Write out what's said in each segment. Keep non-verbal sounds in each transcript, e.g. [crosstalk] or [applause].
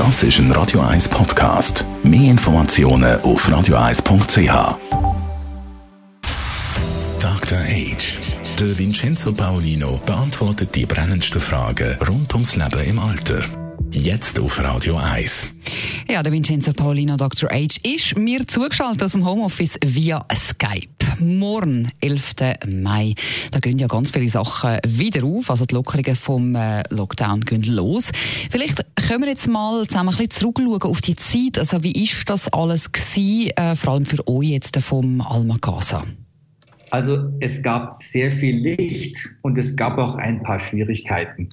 Das ist ein Radio 1 Podcast. Mehr Informationen auf radio1.ch. Dr. Age. Der Vincenzo Paolino beantwortet die brennendsten Fragen rund ums Leben im Alter. Jetzt auf Radio 1. Ja, der Vincenzo Paolino, Dr. H, ist mir zugeschaltet aus dem Homeoffice via Skype. Morgen, 11. Mai, da gehen ja ganz viele Sachen wieder auf, also die Lockerungen vom äh, Lockdown gehen los. Vielleicht können wir jetzt mal zusammen ein bisschen zurückschauen auf die Zeit, also wie ist das alles gewesen, äh, vor allem für euch jetzt vom Alma Casa? Also es gab sehr viel Licht und es gab auch ein paar Schwierigkeiten.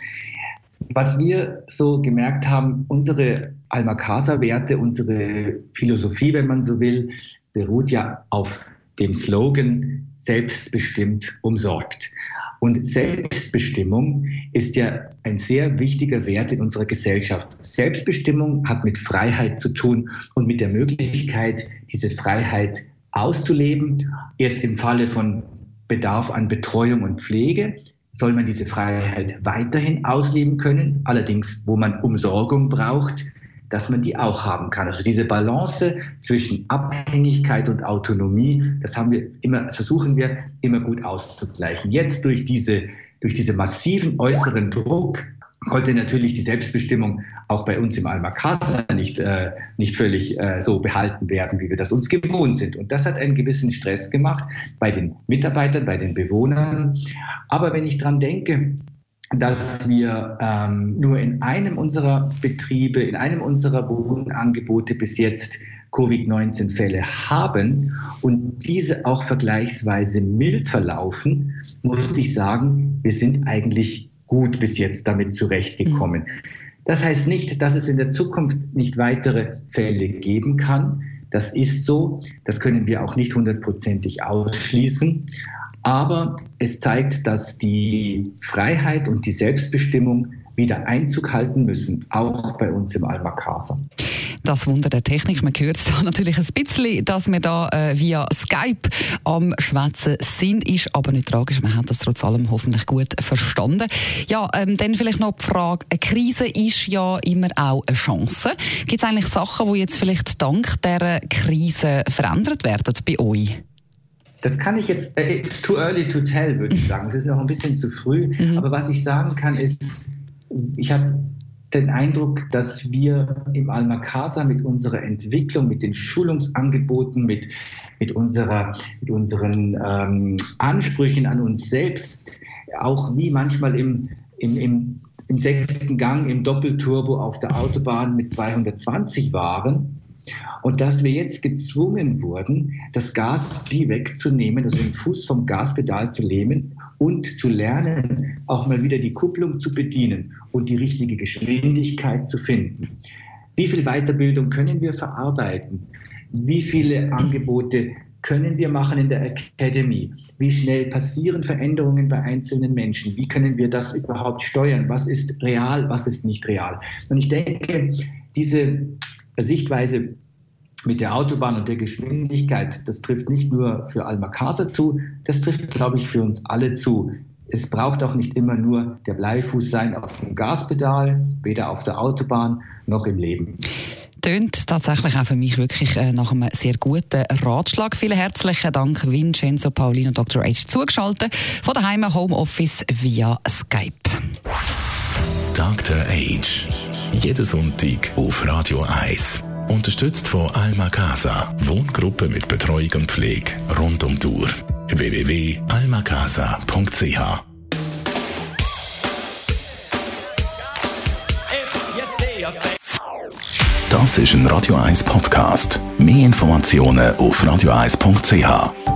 Was wir so gemerkt haben, unsere Alma Casa-Werte, unsere Philosophie, wenn man so will, beruht ja auf dem Slogan selbstbestimmt umsorgt. Und Selbstbestimmung ist ja ein sehr wichtiger Wert in unserer Gesellschaft. Selbstbestimmung hat mit Freiheit zu tun und mit der Möglichkeit, diese Freiheit auszuleben. Jetzt im Falle von Bedarf an Betreuung und Pflege soll man diese Freiheit weiterhin ausleben können, allerdings wo man Umsorgung braucht, dass man die auch haben kann. Also diese Balance zwischen Abhängigkeit und Autonomie, das haben wir immer, das versuchen wir immer gut auszugleichen. Jetzt durch diese, durch diese massiven äußeren Druck konnte natürlich die Selbstbestimmung auch bei uns im Alma Casa nicht, äh, nicht völlig äh, so behalten werden, wie wir das uns gewohnt sind. Und das hat einen gewissen Stress gemacht bei den Mitarbeitern, bei den Bewohnern. Aber wenn ich dran denke, dass wir ähm, nur in einem unserer Betriebe, in einem unserer Wohnangebote bis jetzt Covid-19-Fälle haben und diese auch vergleichsweise mild verlaufen, muss ich sagen, wir sind eigentlich gut bis jetzt damit zurechtgekommen. Mhm. Das heißt nicht, dass es in der Zukunft nicht weitere Fälle geben kann. Das ist so. Das können wir auch nicht hundertprozentig ausschließen. Aber es zeigt, dass die Freiheit und die Selbstbestimmung wieder Einzug halten müssen, auch bei uns im Alma Casa. Das Wunder der Technik. Man hört da [laughs] natürlich ein bisschen, dass wir da äh, via Skype am Schwätzen sind, ist aber nicht tragisch. Man hat das trotz allem hoffentlich gut verstanden. Ja, ähm, dann vielleicht noch die Frage, eine Krise ist ja immer auch eine Chance. Gibt es eigentlich Sachen, die jetzt vielleicht dank dieser Krise verändert werden bei euch? Das kann ich jetzt, äh, it's too early to tell, würde ich [laughs] sagen. Es ist noch ein bisschen zu früh. Mhm. Aber was ich sagen kann, ist, ich habe den Eindruck, dass wir im Alma Casa mit unserer Entwicklung, mit den Schulungsangeboten, mit, mit, unserer, mit unseren ähm, Ansprüchen an uns selbst, auch wie manchmal im, im, im, im sechsten Gang im Doppelturbo auf der Autobahn mit 220 waren, und dass wir jetzt gezwungen wurden, das Gas wie wegzunehmen, also den Fuß vom Gaspedal zu nehmen und zu lernen, auch mal wieder die Kupplung zu bedienen und die richtige Geschwindigkeit zu finden. Wie viel Weiterbildung können wir verarbeiten? Wie viele Angebote können wir machen in der Academy? Wie schnell passieren Veränderungen bei einzelnen Menschen? Wie können wir das überhaupt steuern? Was ist real, was ist nicht real? Und ich denke, diese Sichtweise mit der Autobahn und der Geschwindigkeit, das trifft nicht nur für Alma Casa zu, das trifft, glaube ich, für uns alle zu. Es braucht auch nicht immer nur der Bleifuß sein auf dem Gaspedal, weder auf der Autobahn noch im Leben tönt tatsächlich auch für mich wirklich äh, nach einem sehr guten Ratschlag. Vielen herzlichen Dank, Vincenzo Paulino Dr. H. zugeschaltet von daheim Homeoffice via Skype. Dr. H. Jeden Sonntag auf Radio 1. Unterstützt von Alma Casa, Wohngruppe mit Betreuung und Pflege rund um die Uhr. www.almacasa.ch Das ist ein Radio 1 Podcast. Mehr Informationen auf radio1.ch.